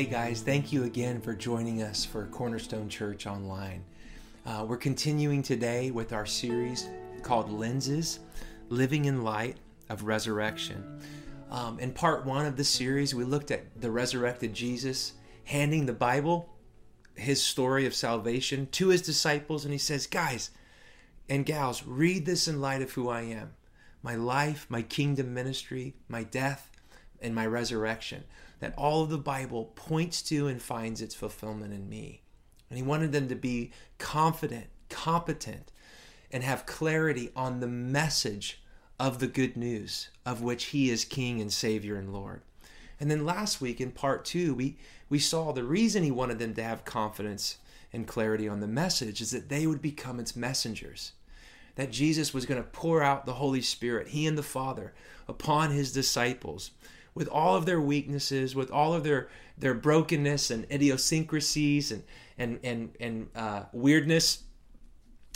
Hey guys, thank you again for joining us for Cornerstone Church Online. Uh, we're continuing today with our series called Lenses Living in Light of Resurrection. Um, in part one of the series, we looked at the resurrected Jesus handing the Bible, his story of salvation, to his disciples, and he says, Guys and gals, read this in light of who I am my life, my kingdom ministry, my death, and my resurrection that all of the Bible points to and finds its fulfillment in me. And he wanted them to be confident, competent, and have clarity on the message of the good news of which he is King and Savior and Lord. And then last week in part two, we, we saw the reason he wanted them to have confidence and clarity on the message is that they would become its messengers. That Jesus was going to pour out the Holy Spirit, he and the Father, upon his disciples with all of their weaknesses, with all of their their brokenness and idiosyncrasies and and and and uh, weirdness,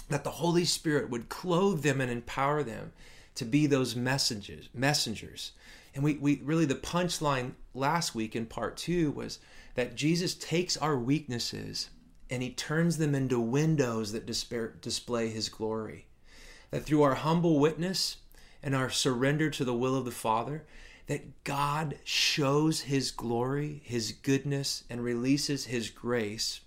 that the Holy Spirit would clothe them and empower them to be those messengers messengers. And we, we really the punchline last week in part two was that Jesus takes our weaknesses and he turns them into windows that display his glory. That through our humble witness and our surrender to the will of the Father, that God shows his glory, his goodness, and releases his grace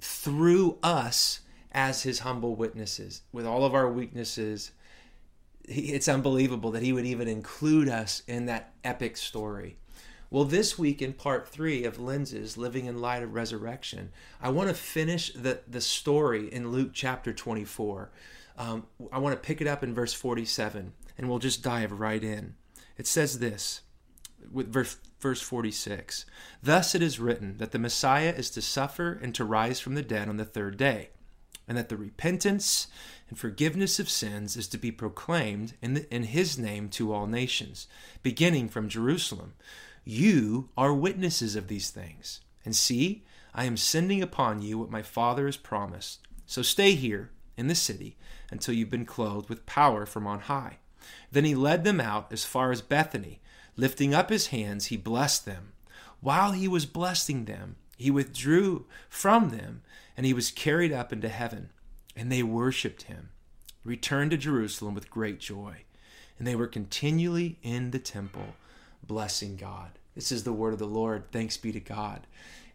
through us as his humble witnesses with all of our weaknesses. It's unbelievable that he would even include us in that epic story. Well, this week in part three of Lenses Living in Light of Resurrection, I want to finish the, the story in Luke chapter 24. Um, I want to pick it up in verse 47, and we'll just dive right in. It says this with verse, verse 46 Thus it is written that the Messiah is to suffer and to rise from the dead on the third day, and that the repentance and forgiveness of sins is to be proclaimed in, the, in his name to all nations, beginning from Jerusalem. You are witnesses of these things. And see, I am sending upon you what my Father has promised. So stay here in the city until you've been clothed with power from on high. Then he led them out as far as Bethany. Lifting up his hands, he blessed them. While he was blessing them, he withdrew from them, and he was carried up into heaven. And they worshipped him, returned to Jerusalem with great joy. And they were continually in the temple, blessing God. This is the word of the Lord. Thanks be to God.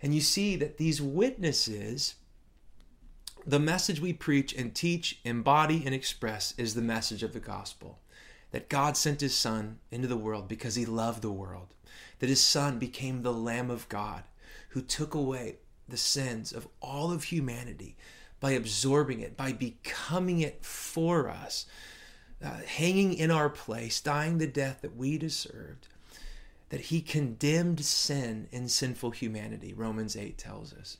And you see that these witnesses, the message we preach and teach, embody, and express is the message of the gospel that God sent his Son into the world because he loved the world, that his Son became the Lamb of God who took away the sins of all of humanity by absorbing it, by becoming it for us, uh, hanging in our place, dying the death that we deserved, that he condemned sin in sinful humanity, Romans 8 tells us.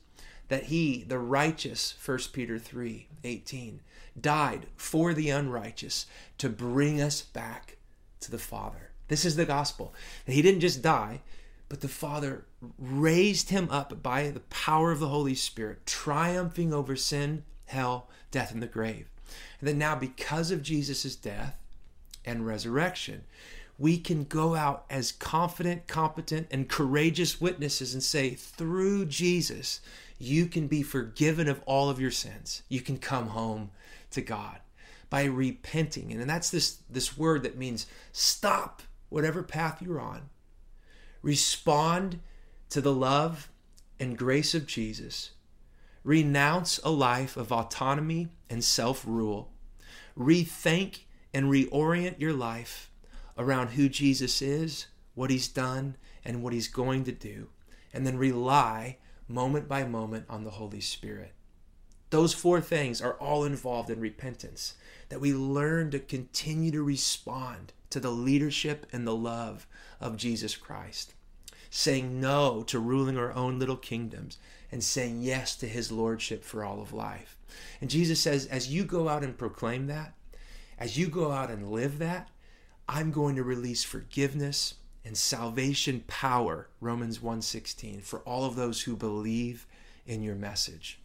That he, the righteous, 1 Peter 3 18, died for the unrighteous to bring us back to the Father. This is the gospel. That he didn't just die, but the Father raised him up by the power of the Holy Spirit, triumphing over sin, hell, death, and the grave. And that now, because of Jesus' death and resurrection, we can go out as confident, competent, and courageous witnesses and say, through Jesus, you can be forgiven of all of your sins. You can come home to God by repenting. And that's this, this word that means stop whatever path you're on, respond to the love and grace of Jesus, renounce a life of autonomy and self rule, rethink and reorient your life around who Jesus is, what he's done, and what he's going to do, and then rely moment by moment on the Holy Spirit. Those four things are all involved in repentance, that we learn to continue to respond to the leadership and the love of Jesus Christ, saying no to ruling our own little kingdoms and saying yes to his lordship for all of life. And Jesus says, as you go out and proclaim that, as you go out and live that, I'm going to release forgiveness and salvation power, Romans 1:16, for all of those who believe in your message.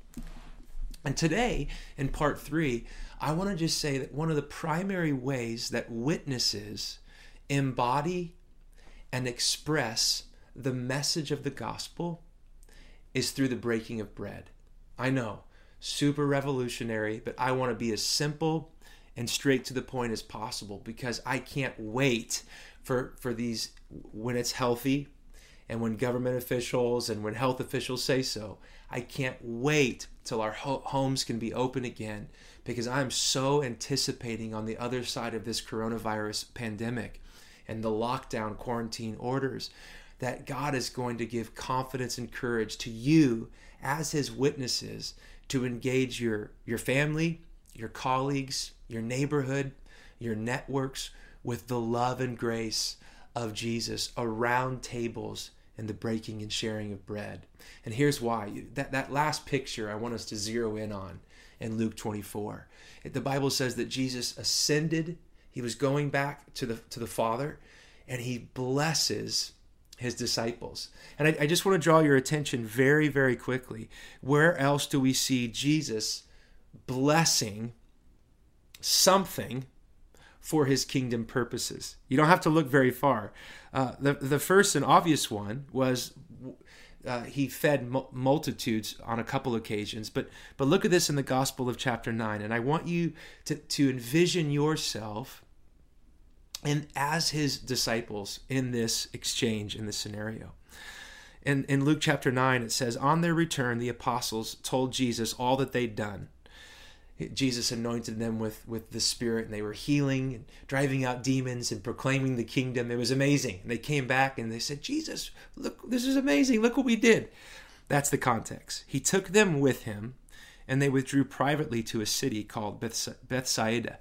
And today, in part three, I want to just say that one of the primary ways that witnesses embody and express the message of the gospel is through the breaking of bread. I know, super revolutionary, but I want to be as simple and straight to the point as possible because I can't wait for for these when it's healthy and when government officials and when health officials say so. I can't wait till our ho- homes can be open again because I'm so anticipating on the other side of this coronavirus pandemic and the lockdown quarantine orders that God is going to give confidence and courage to you as his witnesses to engage your your family, your colleagues, your neighborhood, your networks with the love and grace of Jesus around tables and the breaking and sharing of bread. And here's why. That that last picture I want us to zero in on in Luke 24. The Bible says that Jesus ascended, he was going back to the to the Father, and he blesses his disciples. And I, I, just want to draw your attention very, very quickly. Where else do we see Jesus blessing something for his kingdom purposes? You don't have to look very far. Uh, the, the first and obvious one was uh, he fed multitudes on a couple occasions. But but look at this in the Gospel of chapter nine, and I want you to to envision yourself and as his disciples in this exchange in this scenario. In, in Luke chapter 9, it says, On their return, the apostles told Jesus all that they'd done. Jesus anointed them with, with the Spirit, and they were healing and driving out demons and proclaiming the kingdom. It was amazing. And they came back and they said, Jesus, look, this is amazing. Look what we did. That's the context. He took them with him, and they withdrew privately to a city called Bethsaida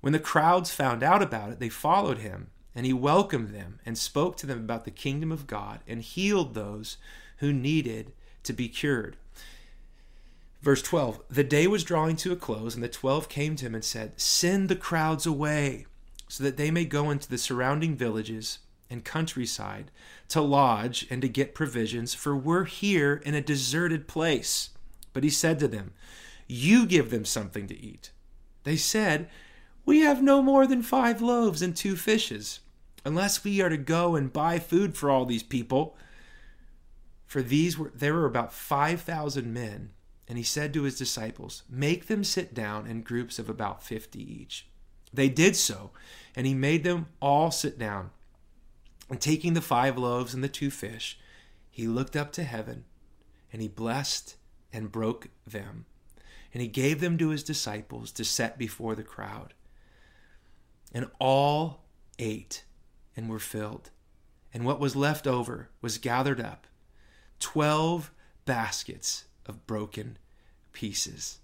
when the crowds found out about it, they followed him, and he welcomed them and spoke to them about the kingdom of God and healed those who needed to be cured. Verse 12 The day was drawing to a close, and the twelve came to him and said, Send the crowds away, so that they may go into the surrounding villages and countryside to lodge and to get provisions, for we're here in a deserted place. But he said to them, You give them something to eat. They said, we have no more than five loaves and two fishes, unless we are to go and buy food for all these people. For these were there were about five thousand men, and he said to his disciples, Make them sit down in groups of about fifty each. They did so, and he made them all sit down. And taking the five loaves and the two fish, he looked up to heaven, and he blessed and broke them. And he gave them to his disciples to set before the crowd. And all ate and were filled. And what was left over was gathered up twelve baskets of broken pieces.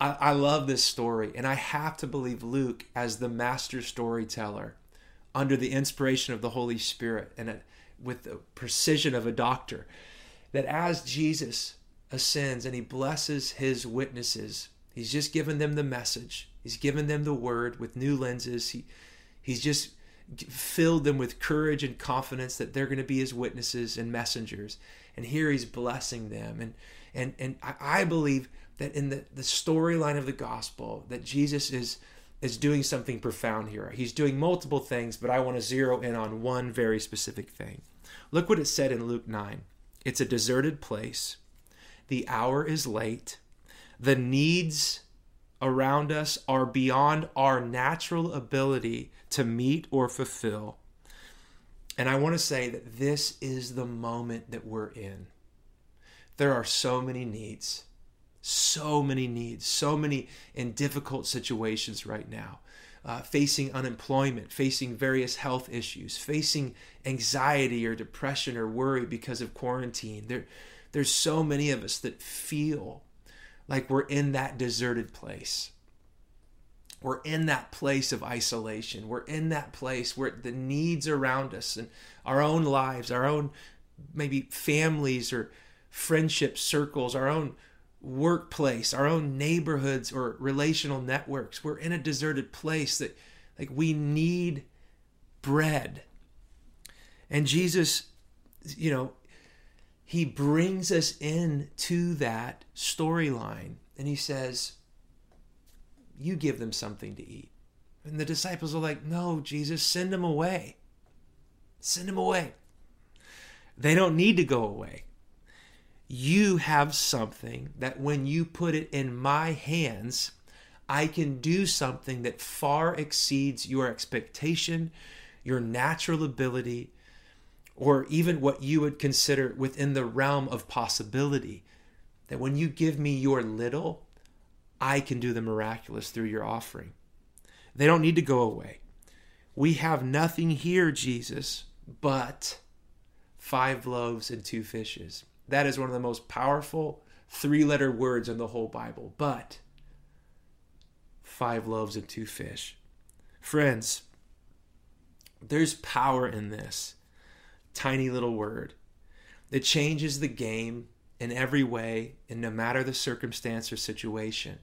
I, I, love this story, and I have to believe Luke, as the master storyteller, under the inspiration of the Holy Spirit and a, with the precision of a doctor, that as Jesus ascends and he blesses his witnesses, he's just given them the message He's given them the word with new lenses. He, he's just filled them with courage and confidence that they're going to be his witnesses and messengers. And here he's blessing them. And and and I believe that in the, the storyline of the gospel, that Jesus is is doing something profound here. He's doing multiple things, but I want to zero in on one very specific thing. Look what it said in Luke 9. It's a deserted place. The hour is late. The needs around us are beyond our natural ability to meet or fulfill. And I want to say that this is the moment that we're in. There are so many needs, so many needs, so many in difficult situations right now. Uh, facing unemployment, facing various health issues, facing anxiety or depression or worry because of quarantine. There, there's so many of us that feel like we're in that deserted place. We're in that place of isolation. We're in that place where the needs around us and our own lives, our own maybe families or friendship circles, our own workplace, our own neighborhoods or relational networks. We're in a deserted place that like we need bread. And Jesus, you know, he brings us in to that storyline and he says, You give them something to eat. And the disciples are like, No, Jesus, send them away. Send them away. They don't need to go away. You have something that when you put it in my hands, I can do something that far exceeds your expectation, your natural ability, or even what you would consider within the realm of possibility. That when you give me your little, I can do the miraculous through your offering. They don't need to go away. We have nothing here, Jesus, but five loaves and two fishes. That is one of the most powerful three letter words in the whole Bible. But five loaves and two fish. Friends, there's power in this tiny little word. It changes the game in every way, and no matter the circumstance or situation.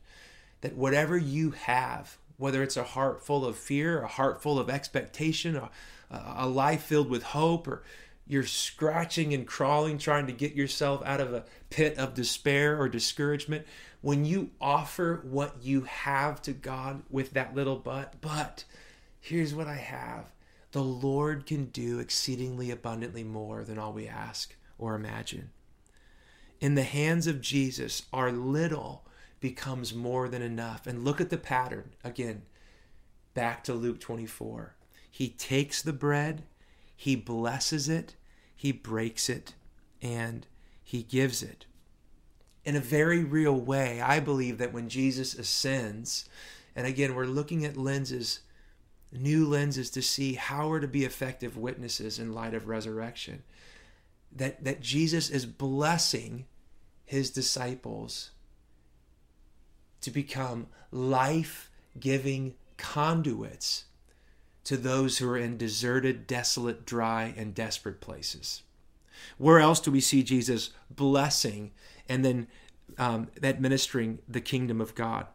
That whatever you have, whether it's a heart full of fear, a heart full of expectation, a, a life filled with hope, or you're scratching and crawling trying to get yourself out of a pit of despair or discouragement, when you offer what you have to God with that little but, but here's what I have. The Lord can do exceedingly abundantly more than all we ask or imagine. In the hands of Jesus, our little becomes more than enough. And look at the pattern again, back to Luke 24. He takes the bread, he blesses it, he breaks it, and he gives it. In a very real way, I believe that when Jesus ascends, and again, we're looking at lenses, new lenses to see how we're to be effective witnesses in light of resurrection, that, that Jesus is blessing his disciples to become life giving conduits to those who are in deserted, desolate, dry, and desperate places. Where else do we see Jesus blessing and then um, administering the kingdom of God.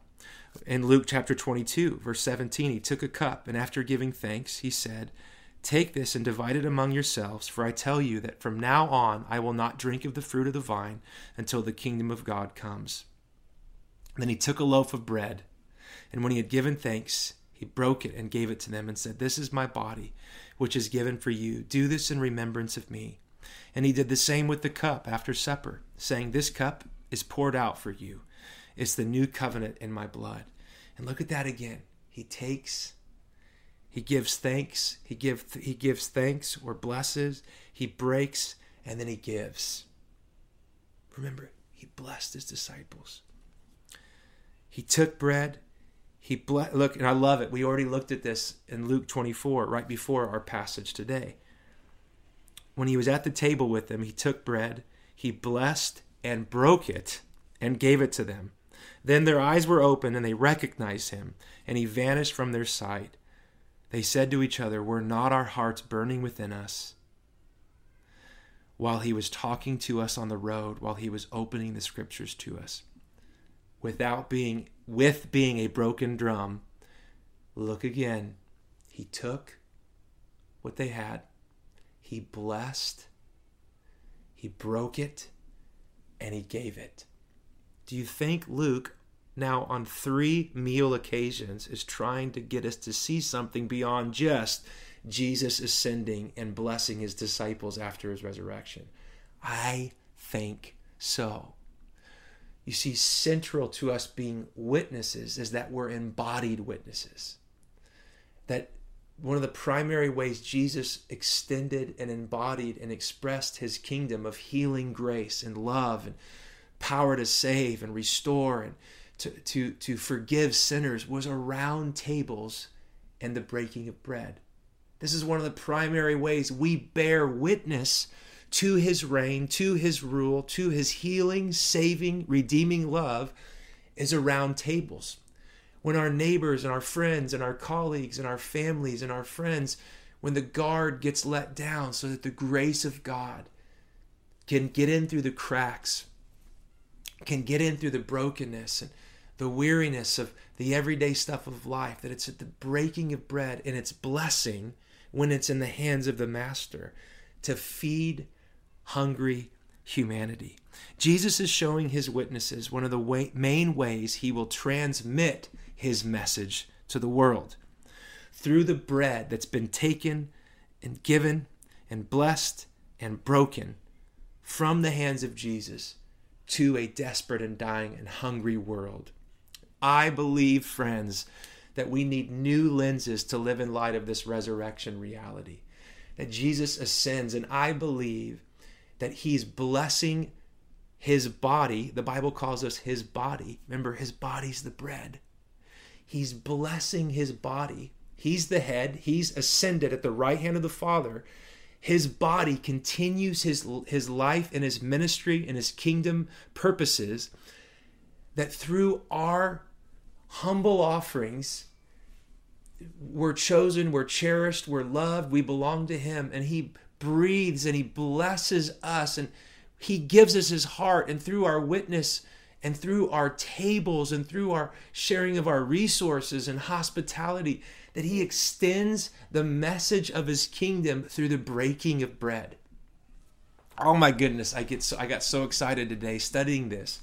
In Luke chapter 22, verse 17, he took a cup, and after giving thanks, he said, Take this and divide it among yourselves, for I tell you that from now on I will not drink of the fruit of the vine until the kingdom of God comes. Then he took a loaf of bread, and when he had given thanks, he broke it and gave it to them, and said, This is my body, which is given for you. Do this in remembrance of me. And he did the same with the cup after supper, saying, This cup is poured out for you. It's the new covenant in my blood. And look at that again. He takes, he gives thanks, he give he gives thanks or blesses, he breaks, and then he gives. Remember, he blessed his disciples. He took bread, he ble- look, and I love it. We already looked at this in Luke 24, right before our passage today when he was at the table with them, he took bread, he blessed and broke it and gave it to them. Then their eyes were opened and they recognized him, and he vanished from their sight. They said to each other, Were not our hearts burning within us? While he was talking to us on the road, while he was opening the scriptures to us. Without being, with being a broken drum, look again. He took what they had he blessed, he broke it, and he gave it. Do you think Luke, now on three meal occasions, is trying to get us to see something beyond just Jesus ascending and blessing his disciples after his resurrection? I think so. You see, central to us being witnesses is that we're embodied witnesses. That one of the primary ways Jesus extended and embodied and expressed his kingdom of healing grace and love and power to save and restore and to, to, to forgive sinners was around tables and the breaking of bread. This is one of the primary ways we bear witness to his reign, to his rule, to his healing, saving, redeeming love is around tables. When our neighbors and our friends and our colleagues and our families and our friends, when the guard gets let down so that the grace of God can get in through the cracks, can get in through the brokenness and the weariness of the everyday stuff of life, that it's at the breaking of bread and its blessing when it's in the hands of the Master to feed hungry humanity. Jesus is showing his witnesses one of the way, main ways he will transmit his message to the world. Through the bread that's been taken and given and blessed and broken from the hands of Jesus to a desperate and dying and hungry world. I believe, friends, that we need new lenses to live in light of this resurrection reality. That Jesus ascends, and I believe that he's blessing his body. The Bible calls us his body. Remember, his body's the bread. He's blessing his body. He's the head, he's ascended at the right hand of the Father. His body continues his, his life and his ministry and his kingdom purposes. That through our humble offerings, we're chosen, we're cherished, we're loved, we belong to Him. And He breathes and He blesses us and He gives us His heart. And through our witness and through our tables and through our sharing of our resources and hospitality, that He extends the message of His kingdom through the breaking of bread. Oh my goodness, I get so I got so excited today studying this.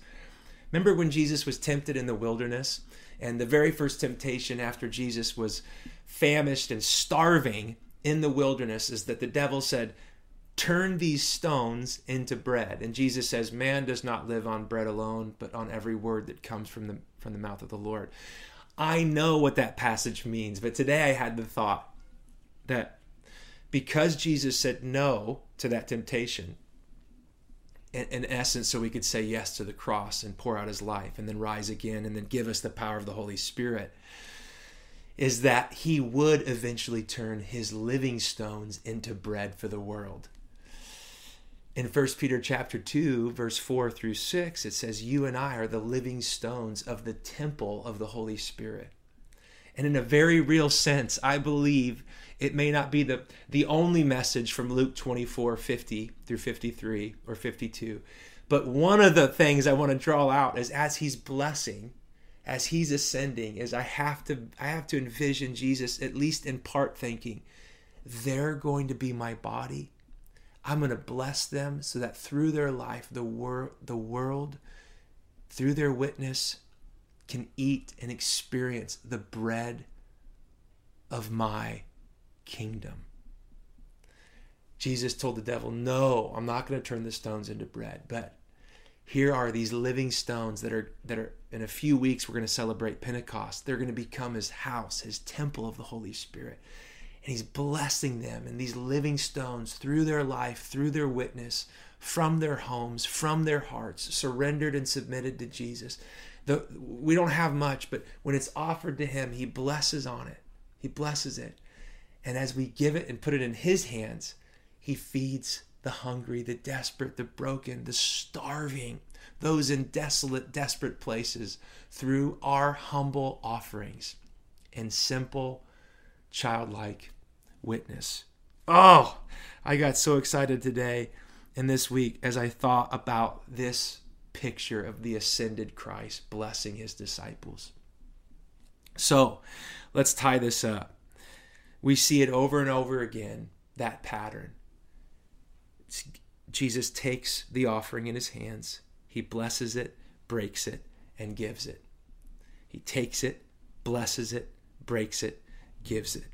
Remember when Jesus was tempted in the wilderness? And the very first temptation after Jesus was famished and starving in the wilderness is that the devil said, Turn these stones into bread. And Jesus says, Man does not live on bread alone, but on every word that comes from the, from the mouth of the Lord. I know what that passage means, but today I had the thought that because Jesus said no to that temptation, in, in essence, so we could say yes to the cross and pour out his life and then rise again and then give us the power of the Holy Spirit, is that he would eventually turn his living stones into bread for the world. In 1 Peter chapter 2, verse 4 through 6, it says, You and I are the living stones of the temple of the Holy Spirit. And in a very real sense, I believe it may not be the, the only message from Luke 24 50 through 53 or 52. But one of the things I want to draw out is as he's blessing, as he's ascending, is I have to I have to envision Jesus, at least in part thinking, they're going to be my body. I'm going to bless them so that through their life, the, wor- the world, through their witness, can eat and experience the bread of my kingdom. Jesus told the devil, No, I'm not going to turn the stones into bread, but here are these living stones that are that are in a few weeks we're going to celebrate Pentecost. They're going to become his house, his temple of the Holy Spirit. And he's blessing them and these living stones through their life, through their witness, from their homes, from their hearts, surrendered and submitted to Jesus. The, we don't have much, but when it's offered to him, he blesses on it. He blesses it. And as we give it and put it in His hands, He feeds the hungry, the desperate, the broken, the starving, those in desolate, desperate places through our humble offerings and simple, childlike witness. Oh, I got so excited today and this week as I thought about this picture of the ascended Christ blessing his disciples. So let's tie this up. We see it over and over again, that pattern. Jesus takes the offering in his hands, he blesses it, breaks it, and gives it. He takes it, blesses it, breaks it, gives it.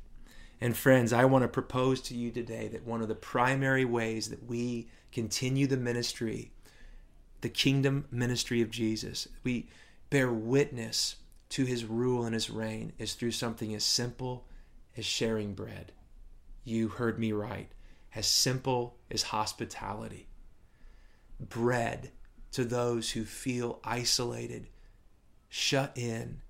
And friends, I want to propose to you today that one of the primary ways that we continue the ministry, the kingdom ministry of Jesus, we bear witness to his rule and his reign, is through something as simple as sharing bread. You heard me right. As simple as hospitality. Bread to those who feel isolated, shut in,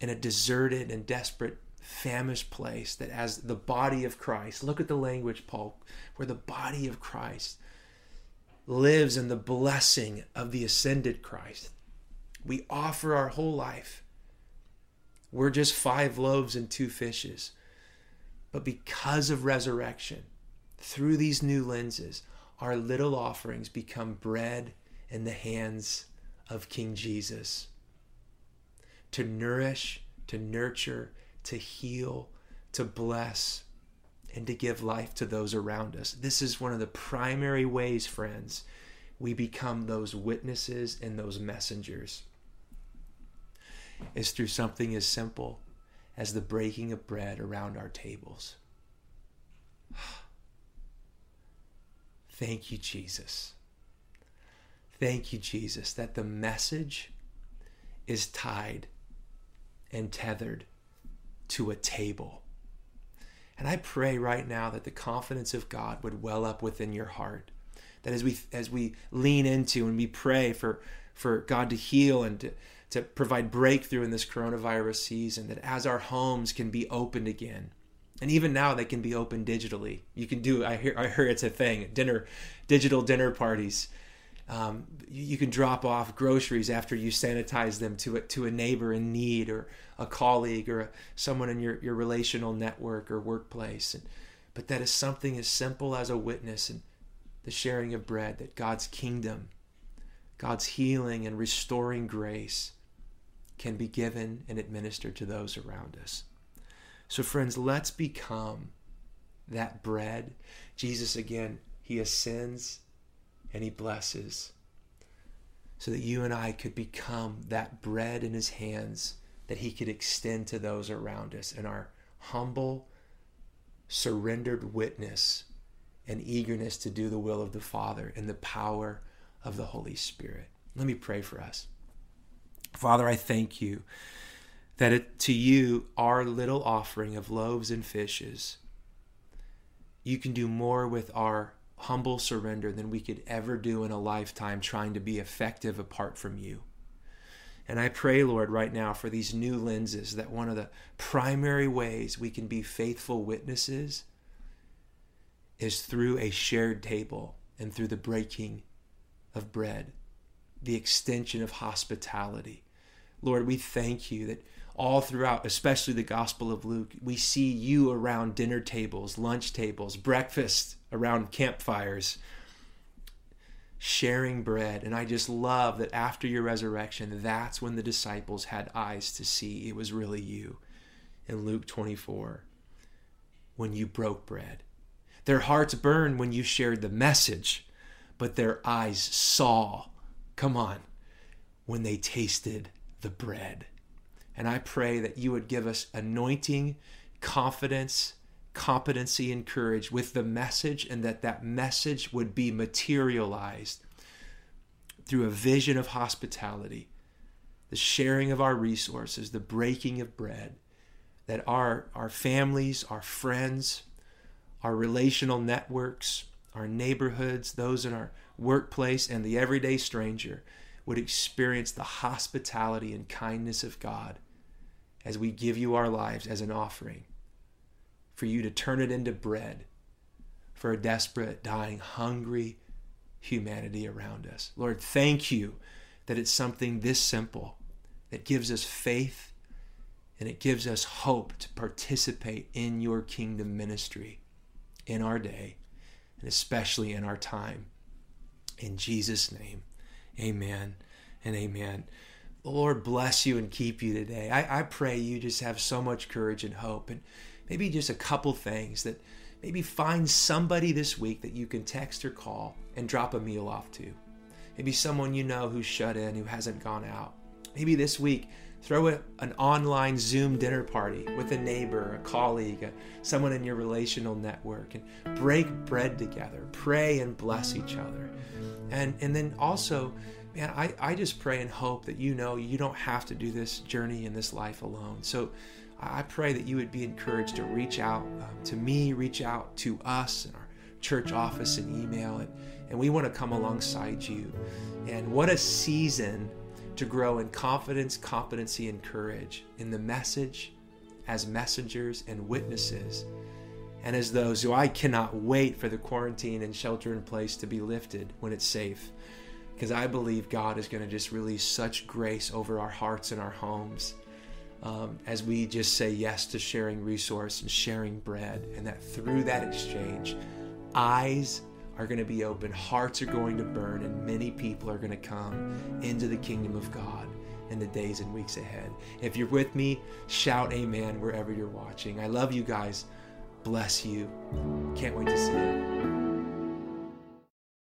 in a deserted and desperate, famished place. That as the body of Christ, look at the language, Paul, where the body of Christ lives in the blessing of the ascended Christ. We offer our whole life. We're just five loaves and two fishes. But because of resurrection, through these new lenses, our little offerings become bread in the hands of King Jesus to nourish, to nurture, to heal, to bless, and to give life to those around us. This is one of the primary ways, friends, we become those witnesses and those messengers. Is through something as simple as the breaking of bread around our tables. Thank you, Jesus. Thank you, Jesus, that the message is tied and tethered to a table. And I pray right now that the confidence of God would well up within your heart. That as we as we lean into and we pray for for God to heal and to, to provide breakthrough in this coronavirus season, that as our homes can be opened again, and even now they can be open digitally. You can do. I hear. I heard it's a thing. Dinner, digital dinner parties. Um, you can drop off groceries after you sanitize them to a, to a neighbor in need or a colleague or a, someone in your, your relational network or workplace. And, but that is something as simple as a witness and the sharing of bread, that God's kingdom, God's healing and restoring grace can be given and administered to those around us. So, friends, let's become that bread. Jesus, again, he ascends and he blesses so that you and I could become that bread in his hands that he could extend to those around us in our humble, surrendered witness and eagerness to do the will of the Father in the power of the Holy Spirit. Let me pray for us. Father, I thank you that it, to you, our little offering of loaves and fishes, you can do more with our humble surrender than we could ever do in a lifetime trying to be effective apart from you. And I pray, Lord, right now for these new lenses that one of the primary ways we can be faithful witnesses is through a shared table and through the breaking of bread, the extension of hospitality. Lord, we thank you that all throughout, especially the Gospel of Luke, we see you around dinner tables, lunch tables, breakfast, around campfires, sharing bread. And I just love that after your resurrection, that's when the disciples had eyes to see it was really you in Luke 24 when you broke bread. Their hearts burned when you shared the message, but their eyes saw, come on, when they tasted the bread. And I pray that you would give us anointing, confidence, competency, and courage with the message, and that that message would be materialized through a vision of hospitality, the sharing of our resources, the breaking of bread, that our, our families, our friends, our relational networks, our neighborhoods, those in our workplace, and the everyday stranger would experience the hospitality and kindness of God as we give you our lives as an offering, for you to turn it into bread for a desperate, dying, hungry humanity around us. Lord, thank you that it's something this simple that gives us faith and it gives us hope to participate in your kingdom ministry in our day and especially in our time. In Jesus' name, amen and amen. The Lord bless you and keep you today. I, I pray you just have so much courage and hope, and maybe just a couple things that maybe find somebody this week that you can text or call and drop a meal off to. Maybe someone you know who's shut in, who hasn't gone out. Maybe this week, throw a, an online Zoom dinner party with a neighbor, a colleague, a, someone in your relational network, and break bread together. Pray and bless each other. And, and then also, man, I, I just pray and hope that you know you don't have to do this journey in this life alone. So I pray that you would be encouraged to reach out um, to me, reach out to us in our church office and email, and, and we want to come alongside you. And what a season to grow in confidence, competency, and courage in the message as messengers and witnesses. And as those who I cannot wait for the quarantine and shelter in place to be lifted when it's safe because I believe God is going to just release such grace over our hearts and our homes um, as we just say yes to sharing resource and sharing bread, and that through that exchange, eyes are going to be open, hearts are going to burn, and many people are going to come into the kingdom of God in the days and weeks ahead. If you're with me, shout amen wherever you're watching. I love you guys. Bless you. Can't wait to see you.